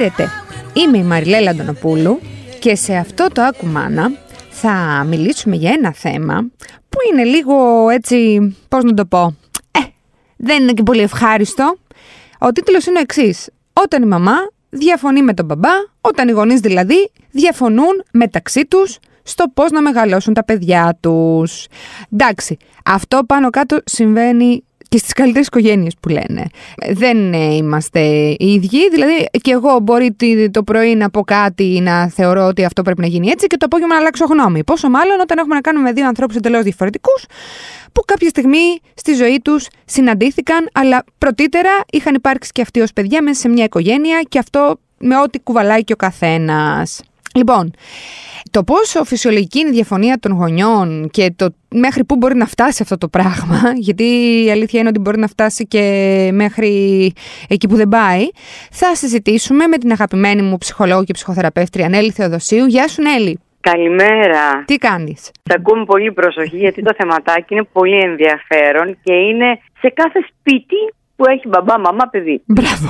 Χαίρετε, είμαι η Μαριλέλα Αντωνοπούλου και σε αυτό το Ακουμάνα θα μιλήσουμε για ένα θέμα που είναι λίγο έτσι, πώς να το πω, ε, δεν είναι και πολύ ευχάριστο. Ο τίτλος είναι ο εξής, όταν η μαμά διαφωνεί με τον μπαμπά, όταν οι γονείς δηλαδή διαφωνούν μεταξύ τους στο πώς να μεγαλώσουν τα παιδιά τους. Εντάξει, αυτό πάνω κάτω συμβαίνει και στις καλύτερες οικογένειες που λένε. Δεν ε, είμαστε οι ίδιοι, δηλαδή και εγώ μπορεί το πρωί να πω κάτι να θεωρώ ότι αυτό πρέπει να γίνει έτσι και το απόγευμα να αλλάξω γνώμη. Πόσο μάλλον όταν έχουμε να κάνουμε με δύο ανθρώπους εντελώς διαφορετικούς που κάποια στιγμή στη ζωή τους συναντήθηκαν αλλά πρωτήτερα είχαν υπάρξει και αυτοί ως παιδιά μέσα σε μια οικογένεια και αυτό με ό,τι κουβαλάει και ο καθένας. Λοιπόν, το πόσο φυσιολογική είναι η διαφωνία των γονιών και το μέχρι πού μπορεί να φτάσει αυτό το πράγμα, γιατί η αλήθεια είναι ότι μπορεί να φτάσει και μέχρι εκεί που δεν πάει, θα συζητήσουμε με την αγαπημένη μου ψυχολόγο και ψυχοθεραπεύτρια Νέλη Θεοδοσίου. Γεια σου Νέλη. Καλημέρα. Τι κάνεις; Θα ακούμε πολύ προσοχή γιατί το θεματάκι είναι πολύ ενδιαφέρον και είναι σε κάθε σπίτι που έχει μπαμπά, μαμά, παιδί. Μπράβο.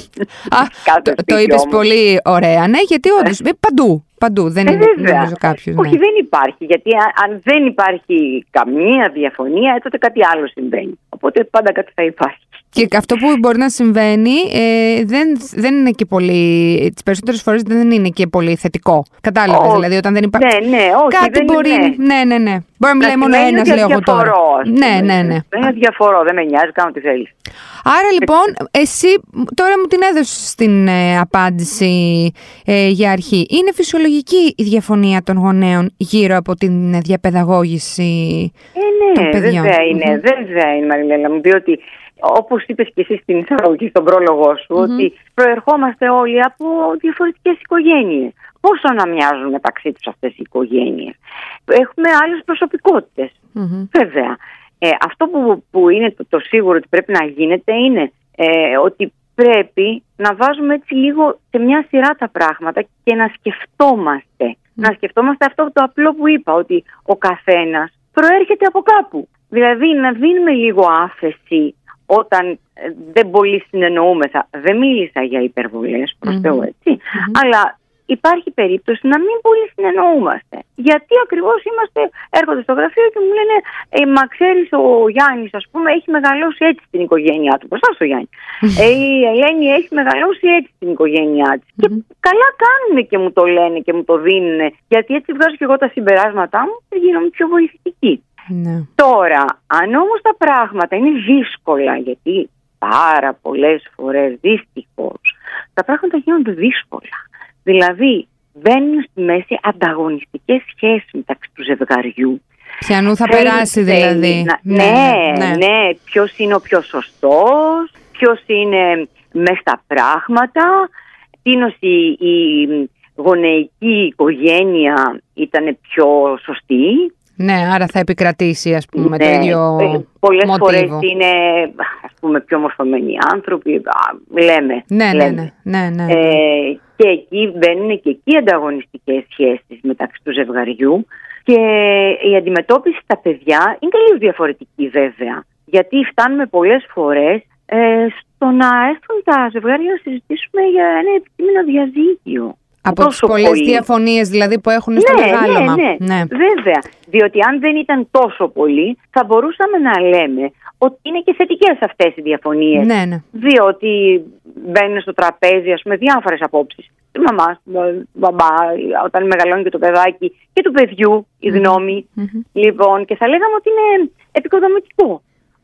Α, το, το είπες πολύ ωραία, ναι, γιατί όντως. Ε, παντού. Παντού. Δεν ε, είναι νομίζω κάποιος. Όχι, ναι. δεν υπάρχει. Γιατί αν δεν υπάρχει καμία διαφωνία, τότε κάτι άλλο συμβαίνει. Οπότε πάντα κάτι θα υπάρχει. Και αυτό που μπορεί να συμβαίνει ε, δεν, δεν είναι και πολύ. Τις περισσότερες φορές δεν είναι και πολύ θετικό. Κατάλαβες. Δηλαδή, όταν δεν υπάρχει. Ναι, ναι, όχι. Κάτι δεν μπορεί. Είναι. Ναι, ναι, ναι. Μπορεί να μιλάει μόνο ένας, λέω εγώ τώρα. Ναι, ναι, ναι. Δεν διαφορώ, δεν με νοιάζει, κάνω τι θέλεις. Άρα λοιπόν, εσύ τώρα μου την έδωσες στην ε, απάντηση ε, για αρχή. Είναι φυσιολογική η διαφωνία των γονέων γύρω από την διαπαιδαγώγηση ε, ναι, των παιδιών; Βέβαια είναι, βέβαια είναι Μαριλέλα μου, διότι Όπως είπες και εσύ στην εισαγωγή, στον πρόλογο σου, ότι προερχόμαστε όλοι από διαφορετικές οικογένειες. Πόσο να μοιάζουν μεταξύ τους αυτές οι οικογένειες; Έχουμε άλλες προσωπικότητες. Βέβαια. Ε, αυτό που, που είναι το, το σίγουρο ότι πρέπει να γίνεται είναι ε, ότι πρέπει να βάζουμε έτσι λίγο σε μια σειρά τα πράγματα και να σκεφτόμαστε. Να σκεφτόμαστε αυτό το απλό που είπα, ότι ο καθένας προέρχεται από κάπου. Δηλαδή να δίνουμε λίγο άφεση όταν ε, δεν πολύ συνεννοούμεθα. Δεν μίλησα για υπερβολές προς Θεού, Αλλά υπάρχει περίπτωση να μην πολύ συνεννοούμαστε. Γιατί ακριβώς είμαστε, έρχονται στο γραφείο και μου λένε ε, Μα ξέρεις ο Γιάννης, ας πούμε, έχει μεγαλώσει έτσι την οικογένειά του. Μπροστά στο Γιάννη. ε, η Ελένη έχει μεγαλώσει έτσι την οικογένειά της. Και καλά κάνουν και μου το λένε και μου το δίνουν. Γιατί έτσι βγάζω και εγώ τα συμπεράσματά μου και γίνομαι πιο βοηθητική. Ναι. Τώρα, αν όμως τα πράγματα είναι δύσκολα, γιατί πάρα πολλές φορές δυστυχώς τα πράγματα γίνονται δύσκολα. Δηλαδή, μπαίνουν στη μέση ανταγωνιστικές σχέσεις μεταξύ του ζευγαριού. Ποιανού θα περάσει δηλαδή. ναι, ναι, ναι. ναι. Ποιος είναι ο πιο σωστός, ποιος είναι μέσα στα πράγματα, τίνος η, η γονεϊκή οικογένεια ήταν πιο σωστή, ναι, άρα θα επικρατήσει ας πούμε το ναι, ίδιο ε, Πολλές μοτίβο. φορές είναι ας πούμε πιο μορφωμένοι άνθρωποι, λέμε. Ναι, ναι, ναι. ναι, ναι. Ε, και εκεί μπαίνουν και εκεί ανταγωνιστικές σχέσεις μεταξύ του ζευγαριού και η αντιμετώπιση στα παιδιά είναι τελείως διαφορετική βέβαια. Γιατί φτάνουμε πολλές φορές ε, στο να έρθουν τα ζευγάρια να συζητήσουμε για ένα επικείμενο διαζύγιο. Από τις πολλές διαφωνίες δηλαδή που έχουν στο ναι, μεγάλωμα. Ναι, ναι, ναι, βέβαια. Διότι αν δεν ήταν τόσο πολύ, θα μπορούσαμε να λέμε ότι είναι και θετικές αυτές οι διαφωνίες. Ναι, ναι. Διότι μπαίνουν στο τραπέζι, ας πούμε, διάφορες απόψεις. Τη μαμά, του μπαμπά, όταν μεγαλώνει και το παιδάκι, και του παιδιού, η γνωμη Λοιπόν, και θα λέγαμε ότι είναι επικοδομητικό.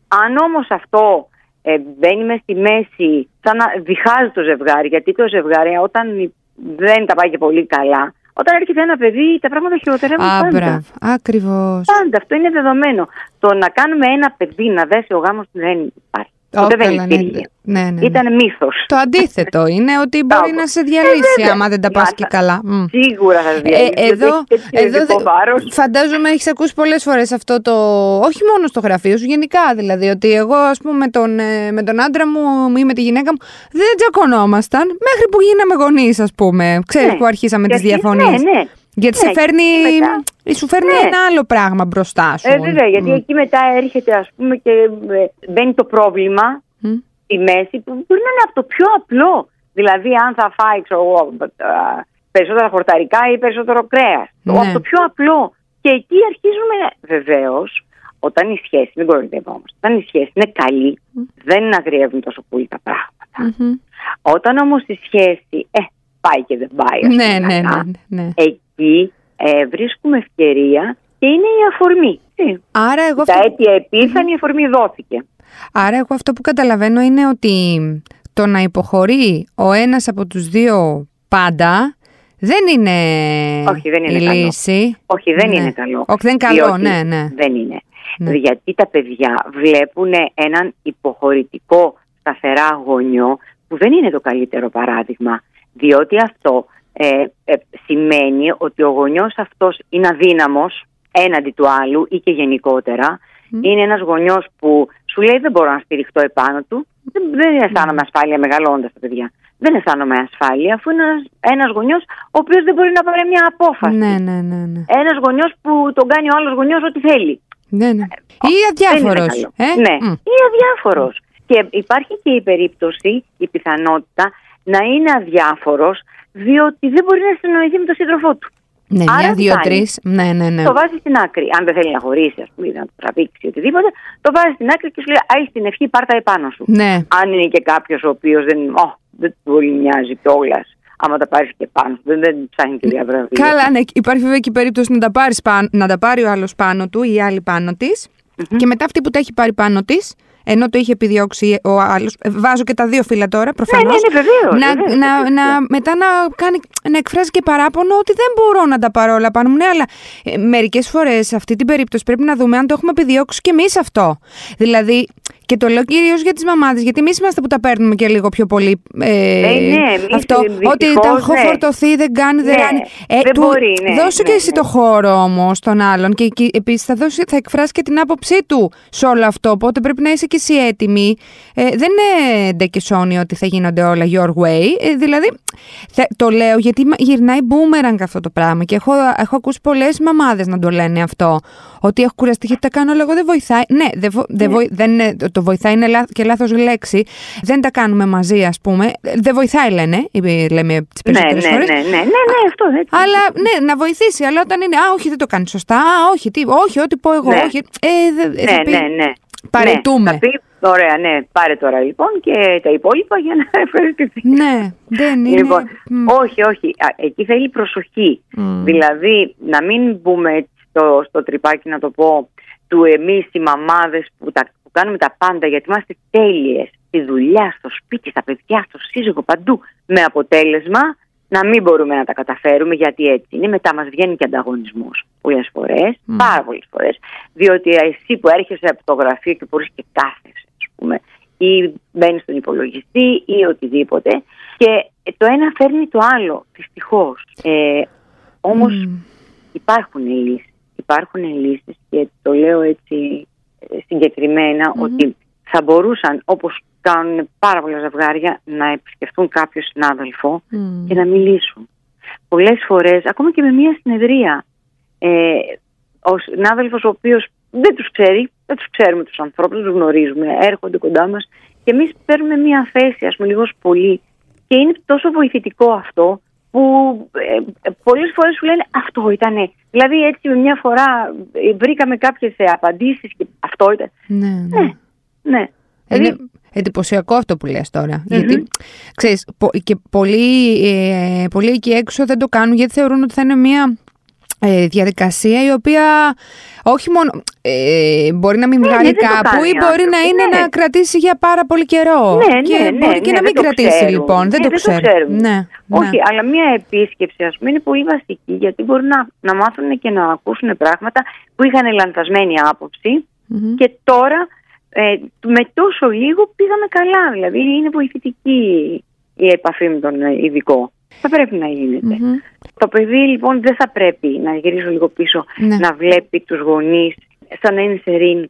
Αν όμως αυτό ε, μπαίνει μες στη μέση, σαν να διχάζει το ζευγάρι, γιατί το ζευγάρι όταν δεν τα πάει και πολύ καλά. Όταν έρχεται ένα παιδί, τα πράγματα χειροτερεύουν Α, πάντα. Μπράβο. Ακριβώς. Πάντα, αυτό είναι δεδομένο. Το να κάνουμε ένα παιδί να δέσει ο γάμος δεν υπάρχει. Ποτέ δεν ναι, υπήρχε. Ναι, ναι, ναι. Ήταν μύθος. Το αντίθετο είναι ότι μπορεί να σε διαλύσει ε, άμα δεν τα πας και καλά. Σίγουρα θα σε διαλύσει. Ε, εδώ, εδώ φαντάζομαι έχεις ακούσει πολλές φορές αυτό το. Όχι μόνο στο γραφείο σου, γενικά δηλαδή. Ότι εγώ, ας πούμε, με τον, ε, με τον άντρα μου ή με τη γυναίκα μου δεν τζακωνόμασταν μέχρι που γίναμε γονείς, ας πούμε. Ξέρεις ναι. που αρχίσαμε τις διαφωνίε. Ναι, ναι. Γιατί ναι, σε φέρνει, μετά... σου φέρνει ναι. ένα άλλο πράγμα μπροστά σου. Ε, βέβαια, γιατί εκεί μετά έρχεται ας πούμε και ε, μπαίνει το πρόβλημα mm. στη μέση που μπορεί να είναι από το πιο απλό. Δηλαδή, αν θα φάει, ξέρω εγώ, περισσότερα χορταρικά ή περισσότερο κρέας. Ναι. Το πιο απλό. Και εκεί αρχίζουμε, βεβαίως, όταν η σχέση, δεν κοροϊδευόμαστε, όταν η σχέση είναι καλή, δεν αγριεύουν τόσο πολύ τα πραγματα Όταν όμως η σχέση, ε, πάει και δεν πάει, ναι, ναι, ναι, ναι, εκεί ε, βρίσκουμε ευκαιρία και είναι η αφορμή. Άρα εγώ Τα αίτια επίθανη η αφορμή δόθηκε. Άρα εγώ αυτό που καταλαβαίνω είναι ότι το να υποχωρεί ο ένας από τους δύο πάντα δεν είναι, Όχι, δεν είναι η καλό. λύση. Όχι, δεν είναι καλό. Όχι, δεν είναι καλό, ναι, ναι. Δεν είναι. Ναι. Γιατί τα παιδιά βλέπουν έναν υποχωρητικό σταθερά γονιό που δεν είναι το καλύτερο παράδειγμα. Διότι αυτό ε, ε, σημαίνει ότι ο γονιός αυτός είναι αδύναμος έναντι του άλλου ή και γενικότερα. Είναι ένας γονιός που σου λέει δεν μπορώ να στηριχτώ επάνω του. Δεν, δεν αισθάνομαι ασφάλεια μεγαλώντας τα παιδιά. Δεν αισθάνομαι ασφάλεια αφού είναι ένας, ένας γονιός ο οποίος δεν μπορεί να πάρει μια απόφαση. Ναι, ναι, ναι, ναι. Ένας γονιός που τον κάνει ο άλλος γονιός ό,τι θέλει. Ναι, ναι. Ή αδιάφορος. Ε; Ναι, mm. ή αδιάφορος. Και υπάρχει και η περίπτωση, η πιθανότητα να είναι αδιάφορος διότι δεν μπορεί να συνεννοηθεί με τον σύντροφό του. Ναι, Άρα μια, δύο, τρεις. Ναι, ναι, ναι. Το βάζει στην άκρη. Αν δεν θέλει να χωρίσει, ας πούμε, να το τραβήξει οτιδήποτε, το βάζει στην άκρη και σου λέει: Άι την ευχή, πάρτα επάνω σου. Ναι. Αν είναι και κάποιος ο οποίος δεν, oh, δεν πολύ μοιάζει κιόλας, άμα τα πάρεις και πάνω σου, δεν, δεν ψάχνει τη διαβραβή. Καλά, ναι. Υπάρχει βέβαια και η περίπτωση να τα, πάρεις, να τα πάρει ο άλλος πάνω του ή η άλλη πάνω της. Mm-hmm. Και μετά αυτή που τα έχει πάρει πάνω της, ενώ το είχε επιδιώξει ο άλλος. Ε, βάζω και τα δύο φύλλα τώρα, προφανώς. Ναι, ναι, ναι, να, βεβαίως, να, να, μετά να, κάνει, να εκφράζει και παράπονο ότι δεν μπορώ να τα πάρω όλα πάνω μου. Ναι, αλλά ε, μερικές φορές σε αυτή την περίπτωση πρέπει να δούμε αν το έχουμε επιδιώξει και εμείς αυτό. Δηλαδή, και το λέω κυρίως για τις μαμάδες, γιατί εμείς είμαστε που τα παίρνουμε και λίγο πιο πολύ. Ε, ε, ναι, αυτό. Ότι τα έχω ναι. φορτωθεί, δεν κάνει, δεν ναι, ράνει. Ε, δεν του, μπορεί, ναι, δώσου ναι, και εσύ ναι. το χώρο όμως τον άλλον. Και, και επίσης θα, δώσει, θα εκφράσει και την άποψή του σε όλο αυτό. Οπότε πρέπει να είσαι και εσύ έτοιμη. Ε, δεν είναι ντεκισόνι ότι θα γίνονται όλα your way. Ε, δηλαδή, θε, το λέω γιατί γυρνάει boomerang αυτό το πράγμα. Και έχω, έχω ακούσει πολλές μαμάδες να το λένε αυτό. Ότι έχω κουραστεί γιατί τα κάνω, αλλά εγώ δεν βοηθάει. Ναι, δεν, δεν, δεν, το βοηθάει είναι και λάθος λέξη. Δεν τα κάνουμε μαζί, ας πούμε. Δεν βοηθάει, λένε, λέμε τις περισσότερες ναι, φορές. Ναι, ναι, ναι, ναι, αυτό έτσι. Αλλά ναι, να βοηθήσει. Αλλά όταν είναι, Α, όχι, δεν το κάνει σωστά. Α, όχι, τι, όχι, ό,τι πω εγώ. Ναι. Όχι. Ε, δε, ναι, θα πει, ναι, ναι. Παρετούμε. Ναι, θα πει, ωραία, ναι, πάρε τώρα λοιπόν και τα υπόλοιπα για να ευχαριστηθεί. Ναι, δεν είναι. Λοιπόν, όχι, όχι. Εκεί θέλει προσοχή. Mm. Δηλαδή, να μην μπούμε στο, στο τρυπάκι, να το πω, του εμείς οι μαμάδες που τα που κάνουμε τα πάντα γιατί είμαστε τέλειες στη δουλειά, στο σπίτι, στα παιδιά, στο σύζυγο, παντού με αποτέλεσμα να μην μπορούμε να τα καταφέρουμε γιατί έτσι είναι. Μετά μας βγαίνει και ανταγωνισμός πολλές φορές, mm. πάρα πολλές φορές, διότι εσύ που έρχεσαι από το γραφείο και μπορείς και κάθεσαι, ας πούμε, ή μπαίνεις στον υπολογιστή ή οτιδήποτε και το ένα φέρνει το άλλο, δυστυχώς. Ε, όμως mm. υπάρχουν λύσεις. Υπάρχουν λύσεις και το λέω έτσι συγκεκριμένα ότι θα μπορούσαν όπως κάνουν πάρα πολλά ζευγάρια να επισκεφτούν κάποιο συνάδελφο και να μιλήσουν. Πολλές φορές, ακόμα και με μια συνεδρία, ε, ο συνάδελφος ο οποίος δεν τους ξέρει, δεν τους ξέρουμε τους ανθρώπους, δεν τους γνωρίζουμε, έρχονται κοντά μας και εμείς παίρνουμε μια θέση, ας πούμε, λίγος πολύ και είναι τόσο βοηθητικό αυτό που ε, πολλές φορές σου λένε αυτό ήταν. Δηλαδή έτσι μια φορά ε, βρήκαμε κάποιες ε, απαντήσεις και αυτό ήταν. Ναι, ναι. ναι, ναι. Είναι δηλαδή... εντυπωσιακό αυτό που λες τώρα. Mm-hmm. Γιατί, ξέρεις, και πολλοί, ε, πολλοί εκεί έξω δεν το κάνουν γιατί θεωρούν ότι θα είναι μια ε, διαδικασία η οποία όχι μόνο ε, μπορεί να μην ναι, βγάλει ναι, κάπου ή μπορεί να είναι ναι. να κρατήσει για πάρα πολύ καιρό. Ναι, και ναι, μπορεί ναι, και ναι, να μην κρατήσει ξέρουν. λοιπόν. Δεν ναι, το ξέρουν. ξέρουν. Ναι, όχι, ναι. αλλά μια επίσκεψη ας πούμε είναι πολύ βασική γιατί μπορούν να, να μάθουν και να ακούσουν πράγματα που είχαν λανθασμένη άποψη Mm-hmm. και τώρα ε, με τόσο λίγο πήγαμε καλά. Δηλαδή είναι βοηθητική η επαφή με τον ειδικό. Θα πρέπει να γίνεται. Mm-hmm. Το παιδί λοιπόν δεν θα πρέπει να γυρίσω λίγο πίσω Ναι. να βλέπει τους γονείς σαν να είναι σε ring.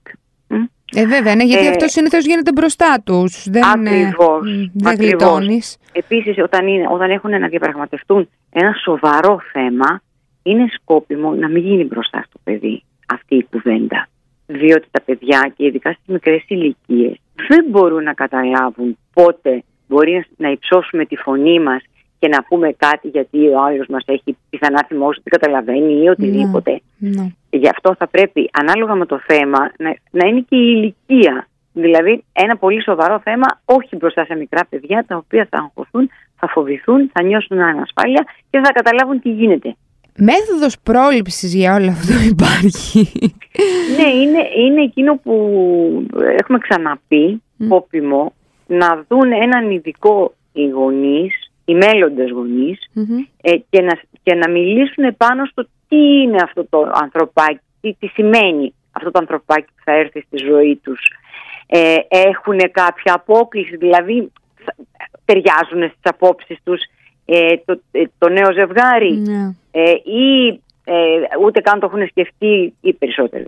Ε, βέβαια, ναι, γιατί Ε, αυτό συνήθως γίνεται μπροστά τους. Δεν, Ακριβώς, ε, δεν ακριβώς. γλιτώνεις. Επίσης όταν, είναι, όταν έχουν να διαπραγματευτούν ένα σοβαρό θέμα είναι σκόπιμο να μην γίνει μπροστά στο παιδί αυτή η κουβέντα. Διότι τα παιδιά και ειδικά στις μικρές ηλικίες δεν μπορούν να καταλάβουν πότε μπορεί να υψώσουμε τη φωνή μας και να πούμε κάτι γιατί ο άλλος μας έχει πιθανά θυμώσει, δεν καταλαβαίνει ή οτιδήποτε. Ναι. Γι' αυτό θα πρέπει ανάλογα με το θέμα να, να είναι και η ηλικία. Δηλαδή ένα πολύ σοβαρό θέμα όχι μπροστά σε μικρά παιδιά τα οποία θα αγχωθούν, θα φοβηθούν, θα νιώσουν ανασφάλεια και θα καταλάβουν τι γίνεται. Μέθοδος πρόληψης για όλο αυτό υπάρχει. ναι, είναι, είναι εκείνο που έχουμε ξαναπεί, mm. πόπιμο, να δουν έναν ειδικό οι γονείς, οι μέλλοντες ε, και, να, και να μιλήσουν πάνω στο τι είναι αυτό το ανθρωπάκι, τι, τι σημαίνει αυτό το ανθρωπάκι που θα έρθει στη ζωή τους. Ε, έχουν κάποια απόκληση, δηλαδή ταιριάζουν στις απόψεις τους ε, το, ε, το νέο ζευγάρι ναι. ε, ή ούτε καν το έχουν σκεφτεί οι περισσότεροι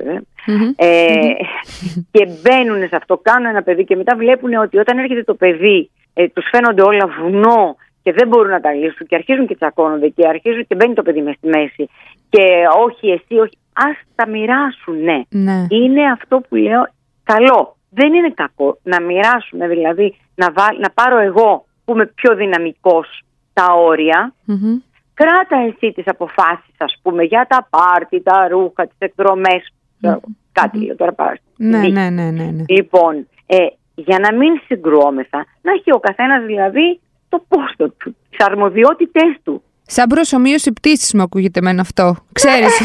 και μπαίνουν σε αυτό, κάνουν ένα παιδί και μετά βλέπουν ότι όταν έρχεται το παιδί τους φαίνονται όλα βουνό και δεν μπορούν να τα λύσουν και αρχίζουν και τσακώνονται και αρχίζουν και μπαίνει το παιδί μέσα στη μέση και όχι εσύ, όχι, ας τα μοιράσουν, ναι. ναι. Είναι αυτό που λέω καλό. Δεν είναι κακό να μοιράσουμε, δηλαδή να, να πάρω εγώ που είμαι πιο δυναμικός τα όρια. Κράτα εσύ τις αποφάσεις ας πούμε για τα πάρτι, τα ρούχα, τις εκδρομες Κάτι λέω τώρα πάρω. Ναι, ναι, ναι, ναι, ναι. Λοιπόν, ε, για να μην συγκρουόμεθα, να έχει ο καθένας δηλαδή το πόστο του, τις αρμοδιότητες του. Σαν προσωμείωση πτήσης μου ακούγεται εμένα αυτό. Ξέρεις.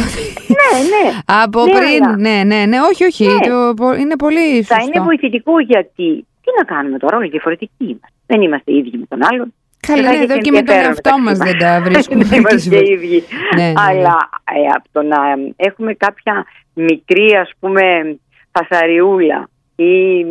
ναι, ναι. Από ναι, πριν. Ναι, ναι, ναι, όχι, όχι. Ναι. Το, είναι πολύ σωστό. Θα είναι βοηθητικό γιατί. Τι να κάνουμε τώρα, όλοι διαφορετικοί είμαστε. Δεν είμαστε ίδιοι με τον άλλον. Καλά, ναι, εδώ και με τον εαυτό μας δεν τα βρίσκουμε. Δεν είμαστε ίδιοι. Ναι, ναι, Αλλά ε, από το να έχουμε κάποια μικρή, ας πούμε, φασαριούλα ή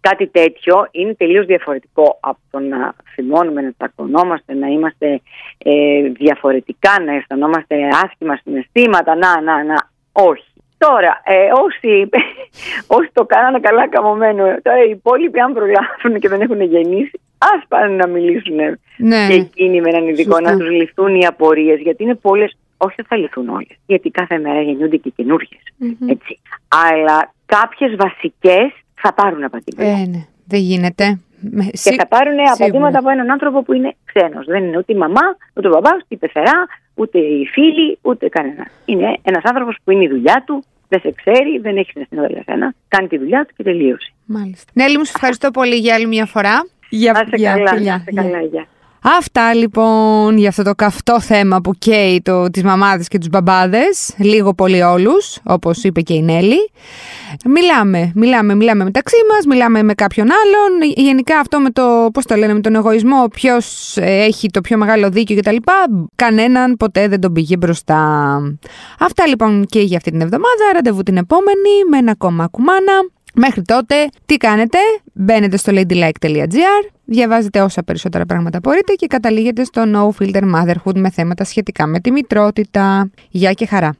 κάτι τέτοιο είναι τελείως διαφορετικό από το να θυμώνουμε, να τσακωνόμαστε, να είμαστε ε, διαφορετικά, να αισθανόμαστε άσχημα συναισθήματα, να, να, να, όχι. Τώρα, ε, όσοι, όσοι το κάνανε καλά καμωμένο, τώρα οι υπόλοιποι αν προλάβουν και δεν έχουν γεννήσει, ας πάνε να μιλήσουν ναι. και εκείνοι με έναν ειδικό, να τους λυθούν οι απορίες, γιατί είναι πολλές, όχι θα λυθούν όλες, γιατί κάθε μέρα γεννιούνται και καινούργιες, έτσι. Αλλά κάποιες βασικές θα πάρουν απαντήματα. Ε, ναι. Δεν γίνεται. Και θα πάρουν απαντήματα από έναν άνθρωπο που είναι ξένος. Δεν είναι ούτε η μαμά, ούτε ο μπαμπάς, ούτε η πεθερά, ούτε οι φίλοι, ούτε κανένας. Είναι ένας άνθρωπος που είναι η δουλειά του, δεν σε ξέρει, δεν έχει συναισθήματα για σένα, κάνει τη δουλειά του και τελείωσε. Μάλιστα. Νέλη μου, σε ευχαριστώ πολύ για άλλη μια φορά. Για, να σε καλά, να σε καλά, για. Αυτά λοιπόν για αυτό το καυτό θέμα που καίει το, τις μαμάδες και τους μπαμπάδες, λίγο πολύ όλους, όπως είπε και η Νέλη. Μιλάμε, μιλάμε, μιλάμε μεταξύ μας, μιλάμε με κάποιον άλλον. Γενικά αυτό με το, πώς το λένε, με τον εγωισμό, ποιος ε, έχει το πιο μεγάλο δίκιο κτλ. Κανέναν ποτέ δεν τον πήγε μπροστά. Αυτά λοιπόν και για αυτή την εβδομάδα. Ραντεβού την επόμενη με ένα ακόμα κουμάνα. Μέχρι τότε, τι κάνετε, μπαίνετε στο ladylike.gr, διαβάζετε όσα περισσότερα πράγματα μπορείτε και καταλήγετε στο No Filter Motherhood με θέματα σχετικά με τη μητρότητα. Γεια και χαρά!